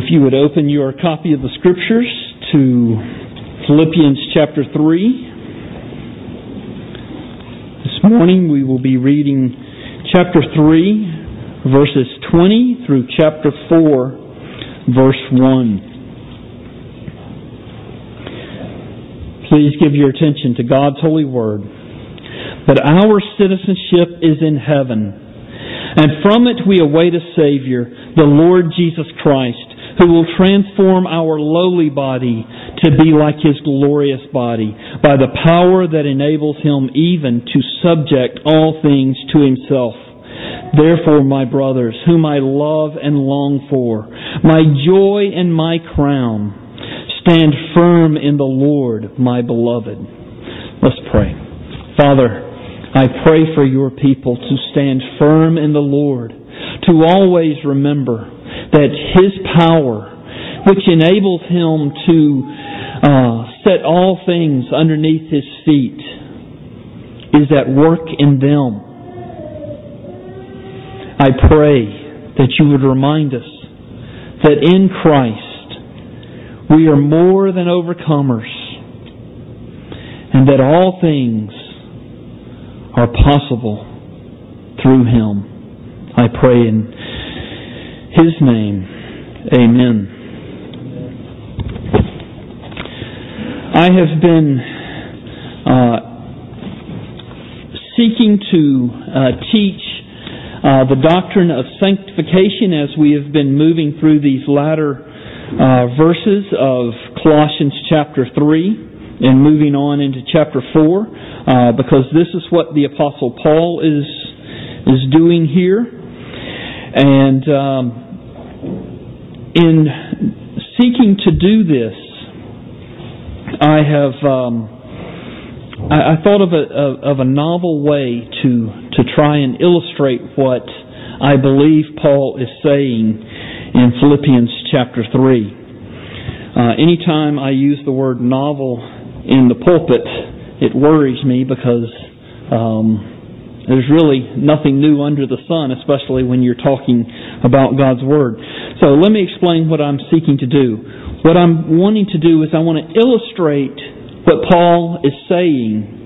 If you would open your copy of the Scriptures to Philippians chapter 3. This morning we will be reading chapter 3, verses 20 through chapter 4, verse 1. Please give your attention to God's holy word. But our citizenship is in heaven, and from it we await a Savior, the Lord Jesus Christ who will transform our lowly body to be like his glorious body by the power that enables him even to subject all things to himself. Therefore, my brothers, whom I love and long for, my joy and my crown, stand firm in the Lord, my beloved. Let's pray. Father, I pray for your people to stand firm in the Lord, to always remember that His power, which enables Him to uh, set all things underneath His feet, is at work in them. I pray that you would remind us that in Christ we are more than overcomers and that all things are possible through Him. I pray in his name. Amen. I have been uh, seeking to uh, teach uh, the doctrine of sanctification as we have been moving through these latter uh, verses of Colossians chapter 3 and moving on into chapter 4 uh, because this is what the Apostle Paul is, is doing here. And um, in seeking to do this, I have um, I, I, thought of a of a novel way to to try and illustrate what I believe Paul is saying in Philippians chapter three. Uh, anytime I use the word novel in the pulpit, it worries me because um, there's really nothing new under the sun, especially when you're talking about God's Word. So let me explain what I'm seeking to do. What I'm wanting to do is I want to illustrate what Paul is saying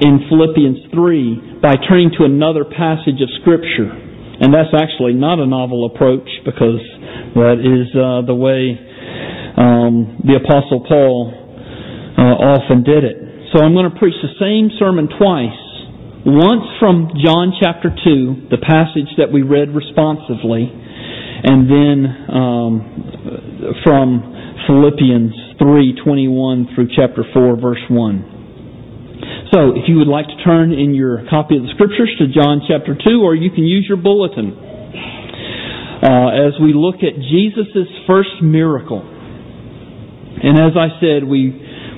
in Philippians 3 by turning to another passage of Scripture. And that's actually not a novel approach because that is uh, the way um, the Apostle Paul uh, often did it. So I'm going to preach the same sermon twice once from John chapter 2, the passage that we read responsively, and then um, from Philippians 3:21 through chapter 4 verse 1. So, if you would like to turn in your copy of the scriptures to John chapter 2 or you can use your bulletin uh, as we look at Jesus' first miracle. And as I said, we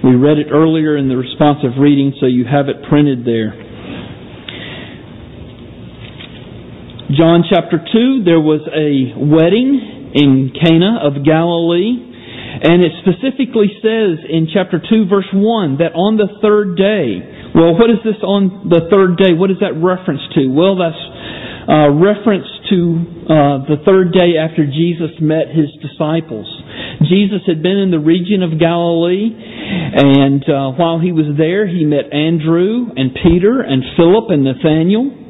we read it earlier in the responsive reading so you have it printed there. John chapter 2, there was a wedding in Cana of Galilee, and it specifically says in chapter 2, verse 1, that on the third day, well, what is this on the third day? What is that reference to? Well, that's uh, reference to uh, the third day after Jesus met his disciples. Jesus had been in the region of Galilee, and uh, while he was there, he met Andrew and Peter and Philip and Nathaniel.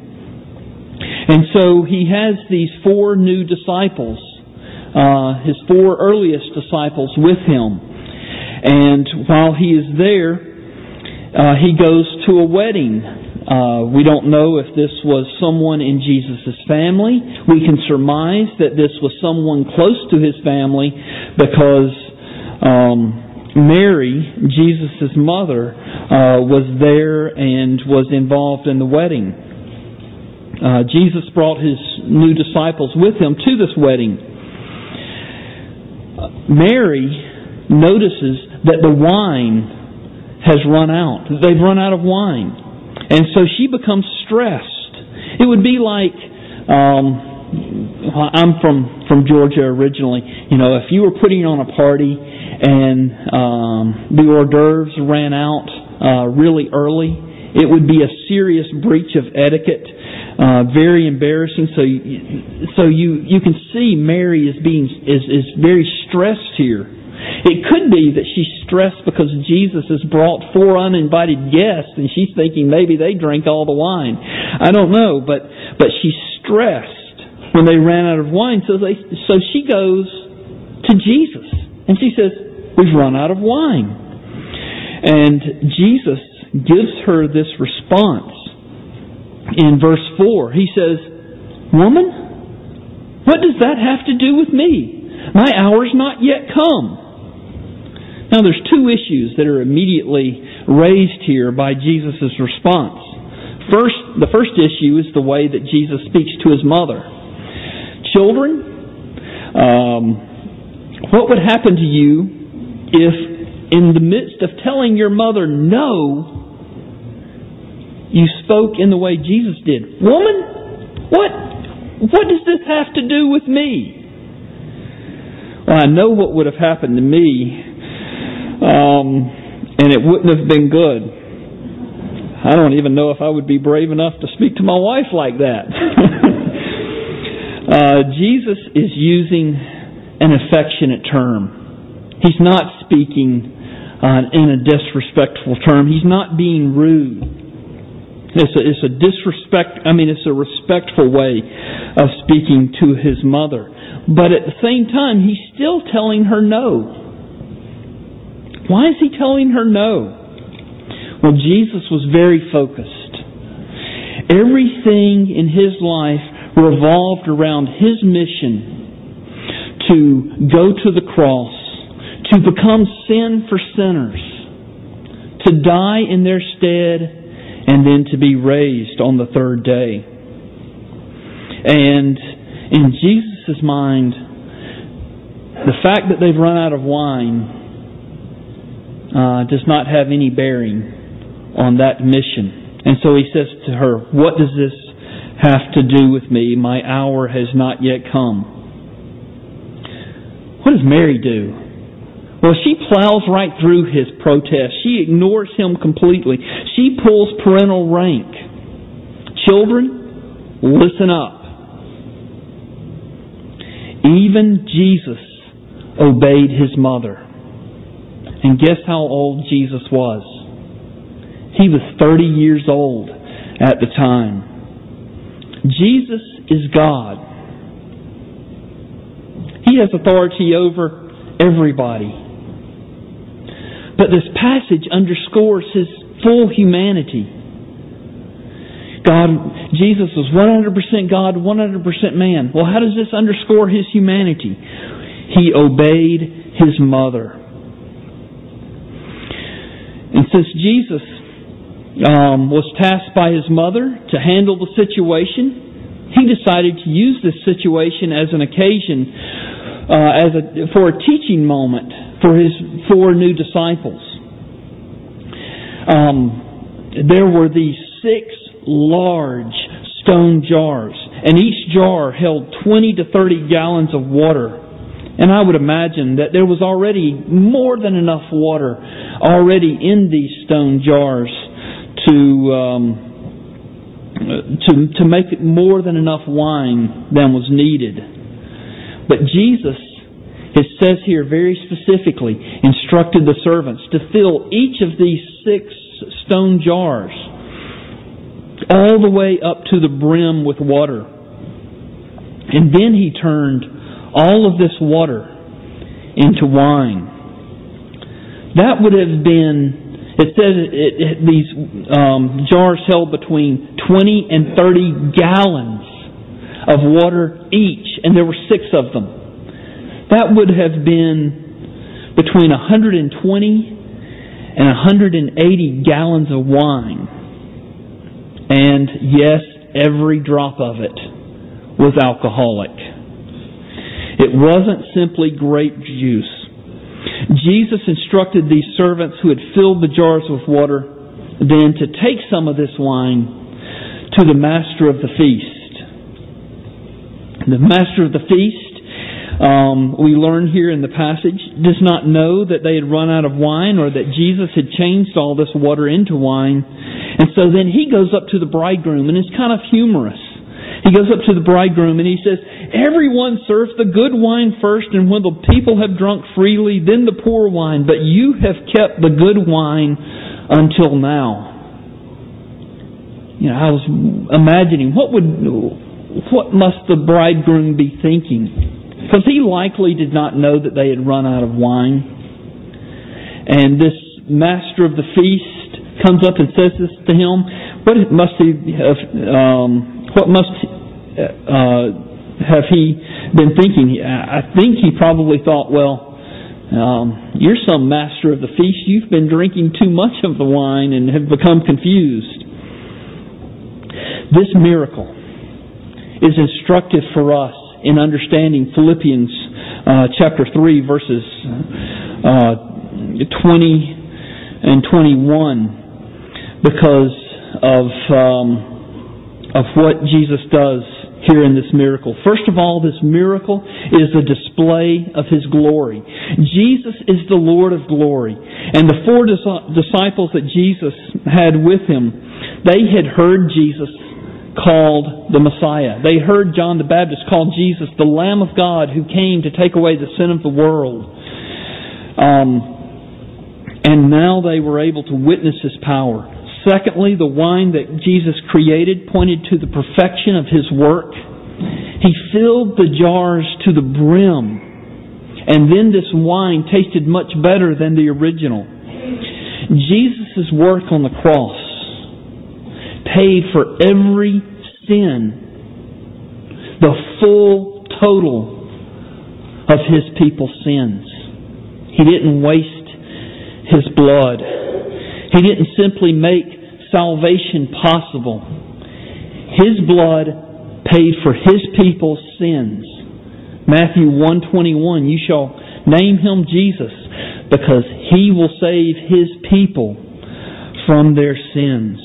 And so he has these four new disciples, uh, his four earliest disciples with him. And while he is there, uh, he goes to a wedding. Uh, we don't know if this was someone in Jesus' family. We can surmise that this was someone close to his family because um, Mary, Jesus' mother, uh, was there and was involved in the wedding uh, Jesus brought his new disciples with him to this wedding. Mary notices that the wine has run out. They've run out of wine. And so she becomes stressed. It would be like, um, I'm from, from Georgia originally. You know, if you were putting on a party and um, the hors d'oeuvres ran out uh, really early, it would be a serious breach of etiquette Uh, very embarrassing. So, you, so you you can see Mary is being is is very stressed here. It could be that she's stressed because Jesus has brought four uninvited guests, and she's thinking maybe they drank all the wine. I don't know, but but she's stressed when they ran out of wine. So they so she goes to Jesus and she says, "We've run out of wine," and Jesus gives her this response in verse 4. He says, Woman, what does that have to do with me? My hour's not yet come. Now, there's two issues that are immediately raised here by Jesus' response. First, the first issue is the way that Jesus speaks to his mother. Children, um, what would happen to you if, in the midst of telling your mother no, you spoke in the way Jesus did. Woman, what, what does this have to do with me? Well, I know what would have happened to me, um, and it wouldn't have been good. I don't even know if I would be brave enough to speak to my wife like that. uh, Jesus is using an affectionate term. He's not speaking uh, in a disrespectful term. He's not being rude. It's a, it's a disrespect, I mean, it's a respectful way of speaking to his mother. But at the same time, he's still telling her no. Why is he telling her no? Well, Jesus was very focused. Everything in his life revolved around his mission to go to the cross, to become sin for sinners, to die in their stead, and then to be raised on the third day. And in Jesus' mind, the fact that they've run out of wine uh, does not have any bearing on that mission. And so he says to her, What does this have to do with me? My hour has not yet come. What does Mary do? Well, she plows right through his protest. She ignores him completely. She pulls parental rank. Children, listen up. Even Jesus obeyed his mother. And guess how old Jesus was? He was 30 years old at the time. Jesus is God. He has authority over everybody. But this passage underscores his full humanity. God, Jesus was 100% God, 100% man. Well, how does this underscore his humanity? He obeyed his mother. And since Jesus um, was tasked by his mother to handle the situation, he decided to use this situation as an occasion uh, as a, for a teaching moment for his four new disciples. Um, there were these six large stone jars, and each jar held 20 to 30 gallons of water. And I would imagine that there was already more than enough water already in these stone jars to um, to to make it more than enough wine than was needed. But Jesus it says here very specifically, instructed the servants to fill each of these six stone jars all the way up to the brim with water. And then he turned all of this water into wine. That would have been, it says it, it, these um, jars held between 20 and 30 gallons of water each, and there were six of them. That would have been between 120 and 180 gallons of wine. And yes, every drop of it was alcoholic. It wasn't simply grape juice. Jesus instructed these servants who had filled the jars with water then to take some of this wine to the master of the feast. The master of the feast um, we learn here in the passage, does not know that they had run out of wine or that Jesus had changed all this water into wine. And so then he goes up to the bridegroom and it's kind of humorous. He goes up to the bridegroom and he says, Everyone serves the good wine first, and when the people have drunk freely, then the poor wine, but you have kept the good wine until now. You know, I was imagining what would what must the bridegroom be thinking? Because he likely did not know that they had run out of wine. And this master of the feast comes up and says this to him. What must he have? Um, what must uh, have he been thinking? I think he probably thought, well, um, you're some master of the feast. You've been drinking too much of the wine and have become confused. This miracle is instructive for us in understanding Philippians uh, chapter 3, verses uh, 20 and 21, because of, um, of what Jesus does here in this miracle. First of all, this miracle is a display of His glory. Jesus is the Lord of glory. And the four disciples that Jesus had with Him, they had heard Jesus called the Messiah. They heard John the Baptist call Jesus the Lamb of God who came to take away the sin of the world. Um, and now they were able to witness His power. Secondly, the wine that Jesus created pointed to the perfection of His work. He filled the jars to the brim. And then this wine tasted much better than the original. Jesus' work on the cross paid for every sin, the full total of his people's sins. He didn't waste his blood. He didn't simply make salvation possible. His blood paid for his people's sins. Matthew 121, you shall name him Jesus because he will save his people from their sins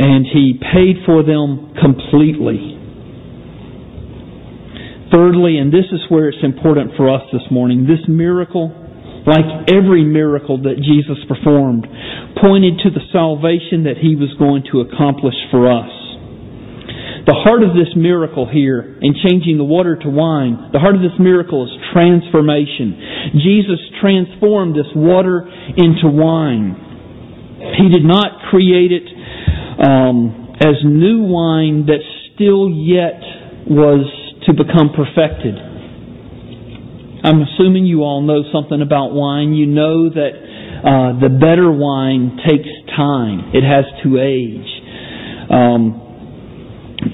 and He paid for them completely. Thirdly, and this is where it's important for us this morning, this miracle, like every miracle that Jesus performed, pointed to the salvation that He was going to accomplish for us. The heart of this miracle here, in changing the water to wine, the heart of this miracle is transformation. Jesus transformed this water into wine. He did not create it um, as new wine that still yet was to become perfected. I'm assuming you all know something about wine. You know that uh, the better wine takes time. It has to age um,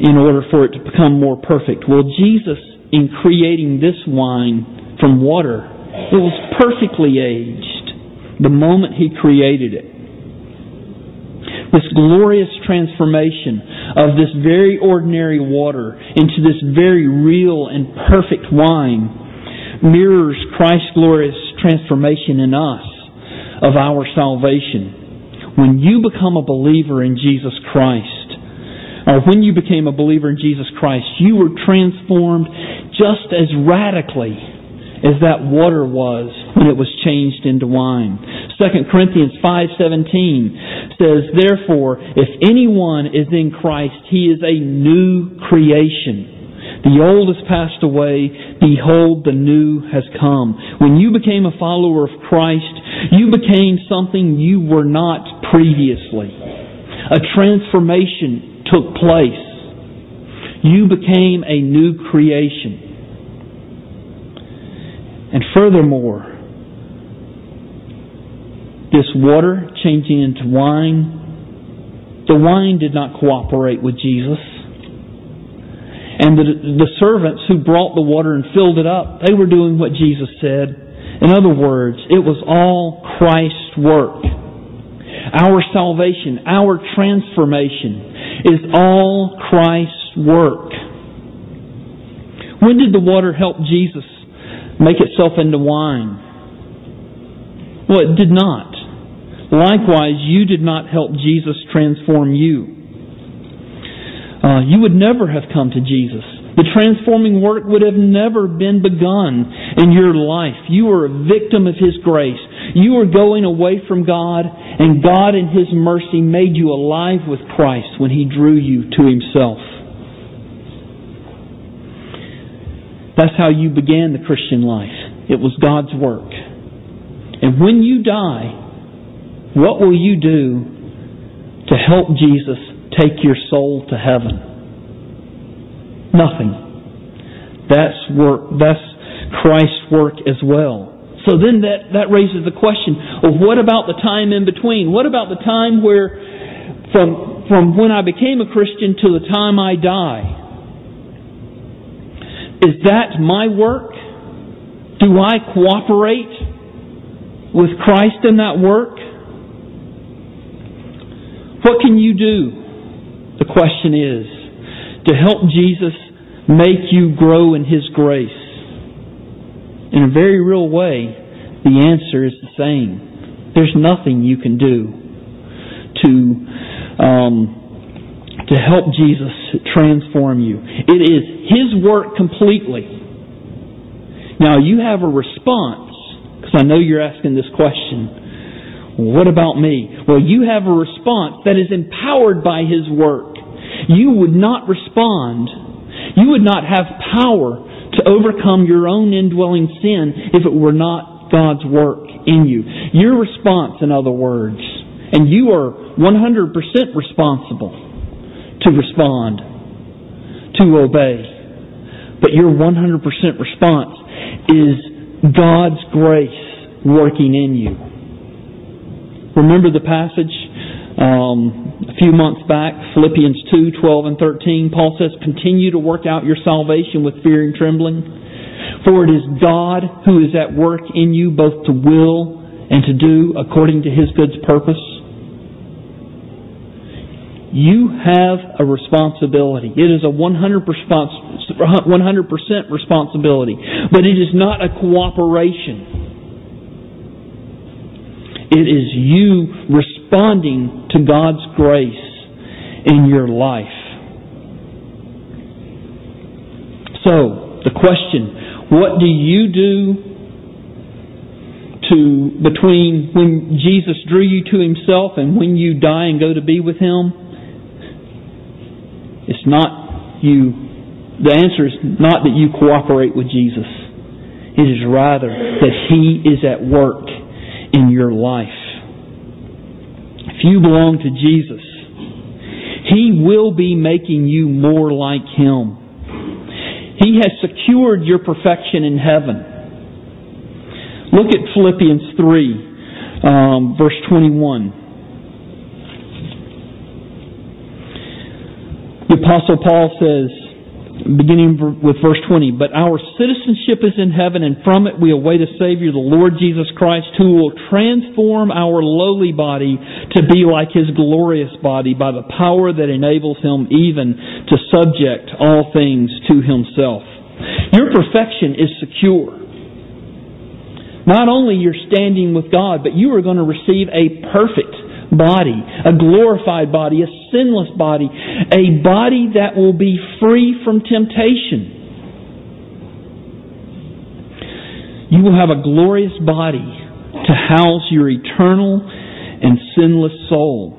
in order for it to become more perfect. Well, Jesus, in creating this wine from water, it was perfectly aged the moment He created it this glorious transformation of this very ordinary water into this very real and perfect wine mirrors Christ's glorious transformation in us of our salvation. When you become a believer in Jesus Christ, or when you became a believer in Jesus Christ, you were transformed just as radically as that water was when it was changed into wine. 2 Corinthians 5:17 says, "Therefore, if anyone is in Christ, he is a new creation. The old has passed away; behold, the new has come." When you became a follower of Christ, you became something you were not previously. A transformation took place. You became a new creation. And furthermore, this water changing into wine, the wine did not cooperate with Jesus. And the, the servants who brought the water and filled it up, they were doing what Jesus said. In other words, it was all Christ's work. Our salvation, our transformation is all Christ's work. When did the water help Jesus make itself into wine. Well, it did not. Likewise, you did not help Jesus transform you. Uh, you would never have come to Jesus. The transforming work would have never been begun in your life. You were a victim of His grace. You were going away from God, And God in His mercy made you alive with Christ when He drew you to Himself. That's how you began the Christian life. It was God's work. And when you die, what will you do to help Jesus take your soul to heaven? Nothing. That's work, that's Christ's work as well. So then that, that raises the question, well, what about the time in between? What about the time where, from, from when I became a Christian to the time I die? Is that my work? Do I cooperate with Christ in that work? What can you do? The question is to help Jesus make you grow in His grace in a very real way, the answer is the same. There's nothing you can do to um, to help Jesus transform you. It is His work completely. Now you have a response because I know you're asking this question. What about me? Well, you have a response that is empowered by His work. You would not respond. You would not have power to overcome your own indwelling sin if it were not God's work in you. Your response, in other words, and you are 100% responsible to respond, to obey. But your 100% response is God's grace working in you. Remember the passage um, a few months back, Philippians 2, 12 and 13, Paul says, Continue to work out your salvation with fear and trembling. For it is God who is at work in you both to will and to do according to his good purpose. You have a responsibility. It is a 100%, 100% responsibility. But it is not a cooperation. It is you responding to God's grace in your life. So, the question, what do you do to between when Jesus drew you to himself and when you die and go to be with him? It's not you the answer is not that you cooperate with Jesus. It is rather that he is at work in your life. If you belong to Jesus, He will be making you more like Him. He has secured your perfection in heaven. Look at Philippians 3, um, verse 21. The Apostle Paul says, beginning with verse 20. But our citizenship is in heaven, and from it we await a Savior, the Lord Jesus Christ, who will transform our lowly body to be like His glorious body by the power that enables Him even to subject all things to Himself. Your perfection is secure. Not only you're standing with God, but you are going to receive a perfect body, a glorified body, a sinless body, a body that will be free from temptation. You will have a glorious body to house your eternal and sinless soul.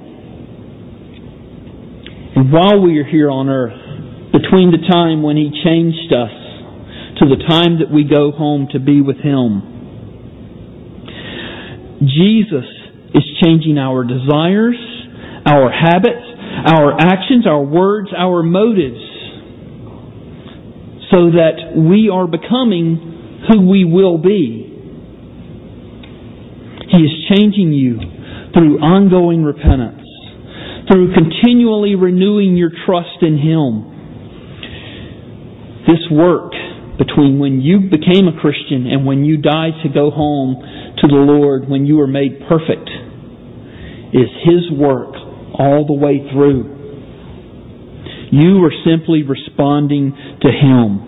And while we are here on earth, between the time when He changed us to the time that we go home to be with Him, Jesus is changing our desires, our habits, our actions, our words, our motives, so that we are becoming who we will be. He is changing you through ongoing repentance, through continually renewing your trust in Him. This work between when you became a Christian and when you died to go home to the Lord, when you were made perfect, is His work all the way through. You are simply responding to Him.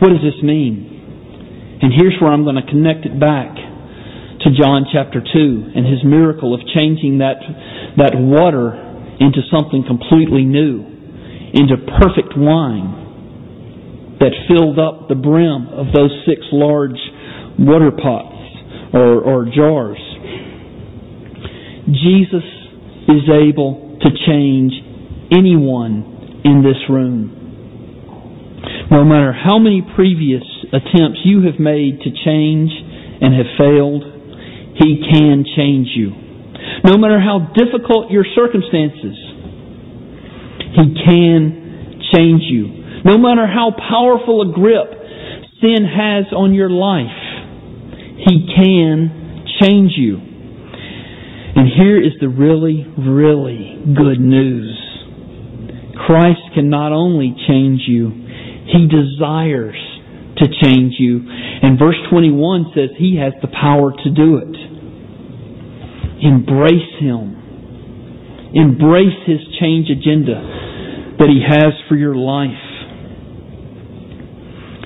What does this mean? And here's where I'm going to connect it back to John chapter 2 and his miracle of changing that, that water into something completely new, into perfect wine that filled up the brim of those six large water pots or, or jars. Jesus is able to change anyone in this room. No matter how many previous attempts you have made to change and have failed, He can change you. No matter how difficult your circumstances, He can change you. No matter how powerful a grip sin has on your life, He can change you. And here is the really, really good news. Christ can not only change you, He desires to change you. And verse 21 says He has the power to do it. Embrace Him. Embrace His change agenda that He has for your life.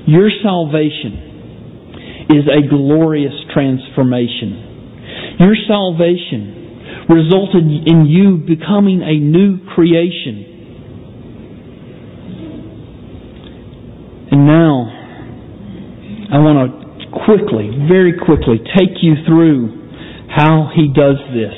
Your salvation is a glorious transformation. Your salvation resulted in you becoming a new creation. And now, I want to quickly, very quickly, take you through how he does this.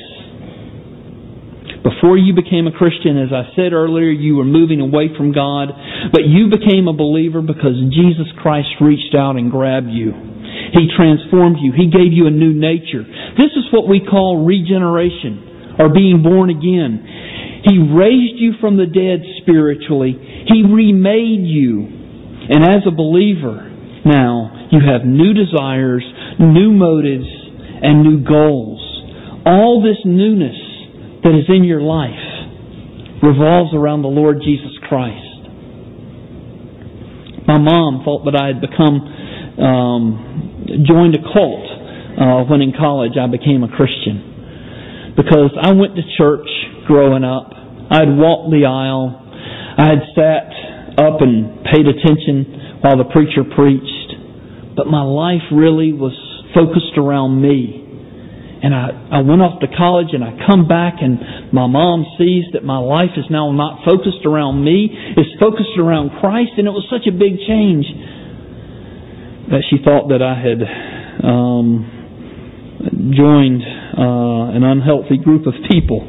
Before you became a Christian, as I said earlier, you were moving away from God, but you became a believer because Jesus Christ reached out and grabbed you. He transformed you. He gave you a new nature. This is what we call regeneration or being born again. He raised you from the dead spiritually. He remade you. And as a believer, now you have new desires, new motives, and new goals. All this newness that is in your life revolves around the Lord Jesus Christ. My mom thought that I had become, um, joined a cult uh, when in college I became a Christian. Because I went to church growing up. I'd walked the aisle. I had sat up and paid attention while the preacher preached. But my life really was focused around me. And I, I went off to college and I come back and my mom sees that my life is now not focused around me, it's focused around Christ, and it was such a big change that she thought that I had um, joined uh, an unhealthy group of people.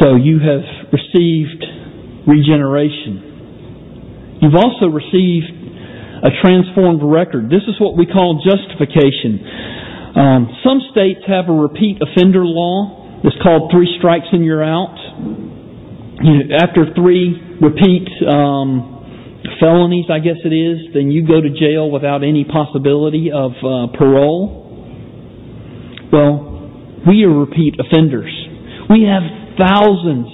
So you have received regeneration. You've also received a transformed record. This is what we call justification. Um, some states have a repeat offender law. It's called three strikes and you're out. You know, after three repeat um, felonies, I guess it is, then you go to jail without any possibility of uh, parole. Well, we are repeat offenders. We have thousands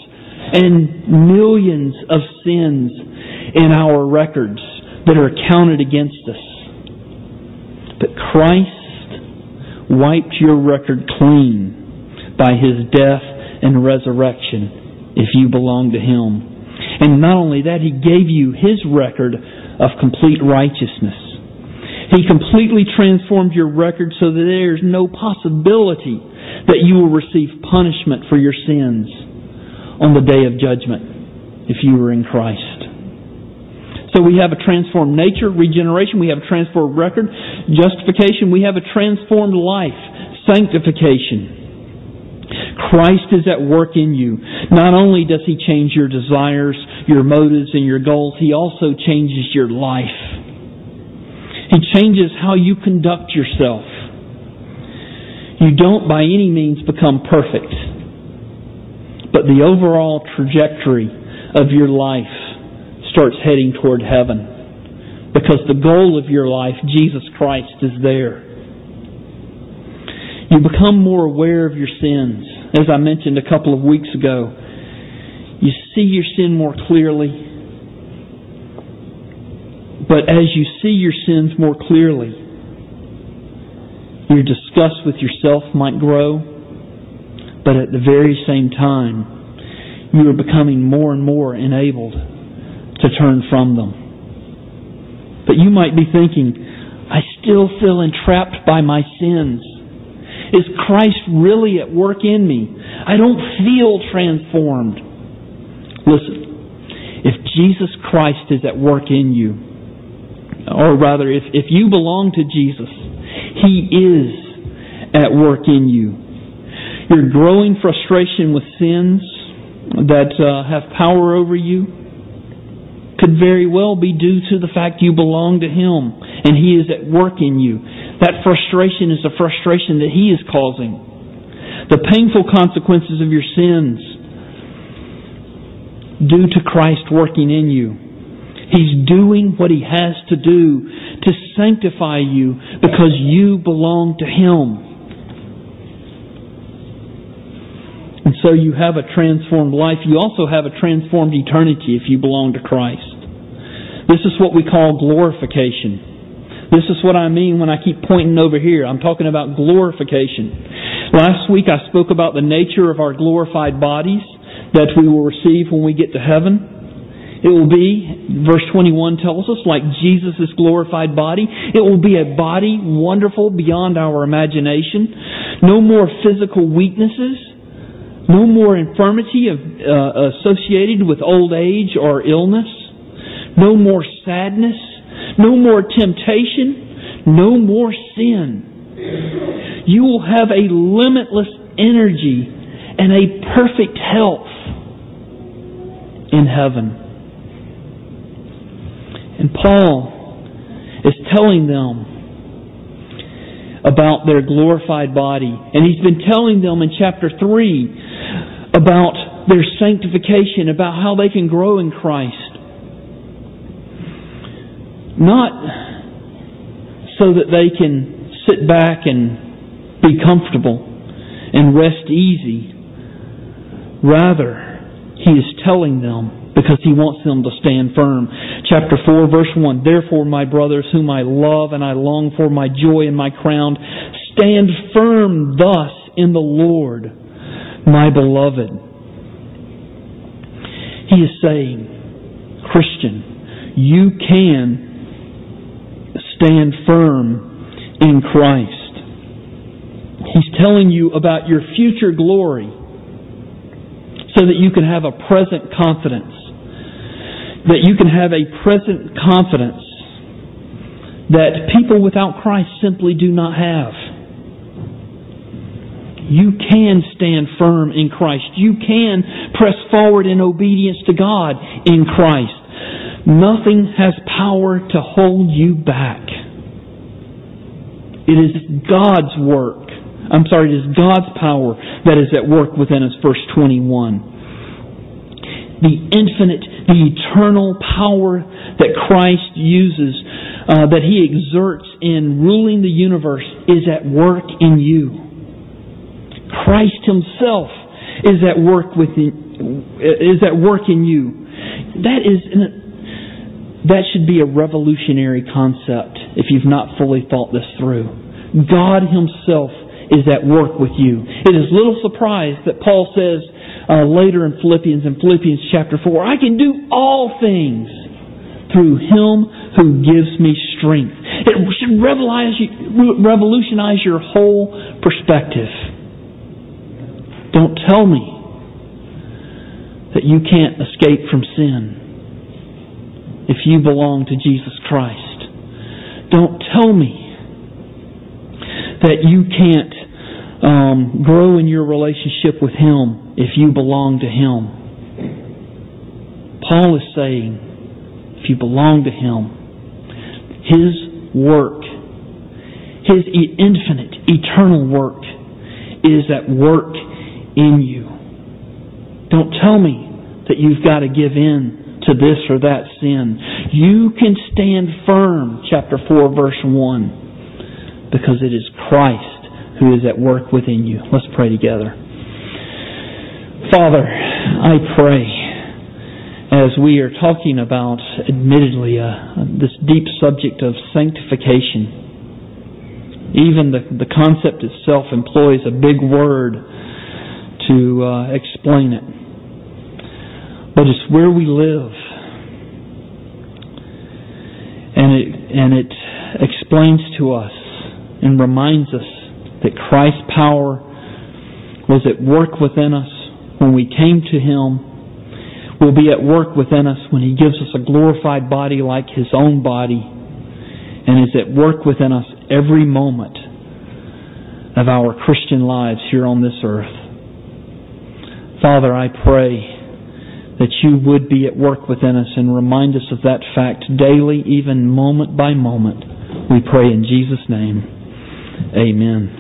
and millions of sins in our records that are counted against us. But Christ wiped your record clean by His death and resurrection if you belong to Him. And not only that, He gave you His record of complete righteousness. He completely transformed your record so that there's no possibility that you will receive punishment for your sins on the day of judgment if you were in Christ. So we have a transformed nature, regeneration, we have a transformed record, justification, we have a transformed life, sanctification. Christ is at work in you. Not only does He change your desires, your motives, and your goals, He also changes your life. He changes how you conduct yourself. You don't by any means become perfect, but the overall trajectory of your life starts heading toward heaven. Because the goal of your life, Jesus Christ, is there. You become more aware of your sins. As I mentioned a couple of weeks ago, you see your sin more clearly. But as you see your sins more clearly, your disgust with yourself might grow. But at the very same time, you are becoming more and more enabled to turn from them. But you might be thinking, I still feel entrapped by my sins. Is Christ really at work in me? I don't feel transformed. Listen, if Jesus Christ is at work in you, or rather, if, if you belong to Jesus, He is at work in you. Your growing frustration with sins that uh, have power over you could very well be due to the fact you belong to Him and He is at work in you. That frustration is the frustration that He is causing. The painful consequences of your sins due to Christ working in you. He's doing what He has to do to sanctify you because you belong to Him. And so you have a transformed life. You also have a transformed eternity if you belong to Christ. This is what we call glorification. This is what I mean when I keep pointing over here. I'm talking about glorification. Last week I spoke about the nature of our glorified bodies that we will receive when we get to heaven. It will be, verse 21 tells us, like Jesus' glorified body. It will be a body wonderful beyond our imagination. No more physical weaknesses. No more infirmity of, uh, associated with old age or illness. No more sadness. No more temptation. No more sin. You will have a limitless energy and a perfect health in heaven. And Paul is telling them about their glorified body. And he's been telling them in chapter 3 about their sanctification, about how they can grow in Christ. Not so that they can sit back and be comfortable and rest easy. Rather, he is telling them because he wants them to stand firm. Chapter 4, verse 1 Therefore, my brothers, whom I love and I long for, my joy and my crown, stand firm thus in the Lord my beloved. He is saying, Christian, you can stand firm in Christ. He's telling you about your future glory so that you can have a present confidence. That you can have a present confidence that people without Christ simply do not have you can stand firm in Christ. You can press forward in obedience to God in Christ. Nothing has power to hold you back. It is God's work. I'm sorry, it is God's power that is at work within us, verse 21 the infinite, the eternal power that Christ uses, uh, that He exerts in ruling the universe, is at work in you. Christ Himself is at work within, is at work in you. That is that should be a revolutionary concept if you've not fully thought this through. God Himself is at work with you. It is little surprise that Paul says uh, later in Philippians, in Philippians chapter 4, I can do all things through Him who gives me strength. It should revolutionize your whole perspective. Don't tell me that you can't escape from sin if you belong to Jesus Christ. Don't tell me that you can't um, grow in your relationship with Him if you belong to Him. Paul is saying, if you belong to Him, His work, His infinite, eternal work, is at work in you. Don't tell me that you've got to give in to this or that sin. You can stand firm, chapter 4, verse 1, because it is Christ who is at work within you. Let's pray together. Father, I pray as we are talking about, admittedly, uh, this deep subject of sanctification. Even the, the concept itself employs a big word to uh, explain it. But it's where we live. And it, and it explains to us and reminds us that Christ's power was at work within us when we came to Him, will be at work within us when He gives us a glorified body like His own body, and is at work within us every moment of our Christian lives here on this earth. Father, I pray that you would be at work within us and remind us of that fact daily, even moment by moment. We pray in Jesus' name. Amen.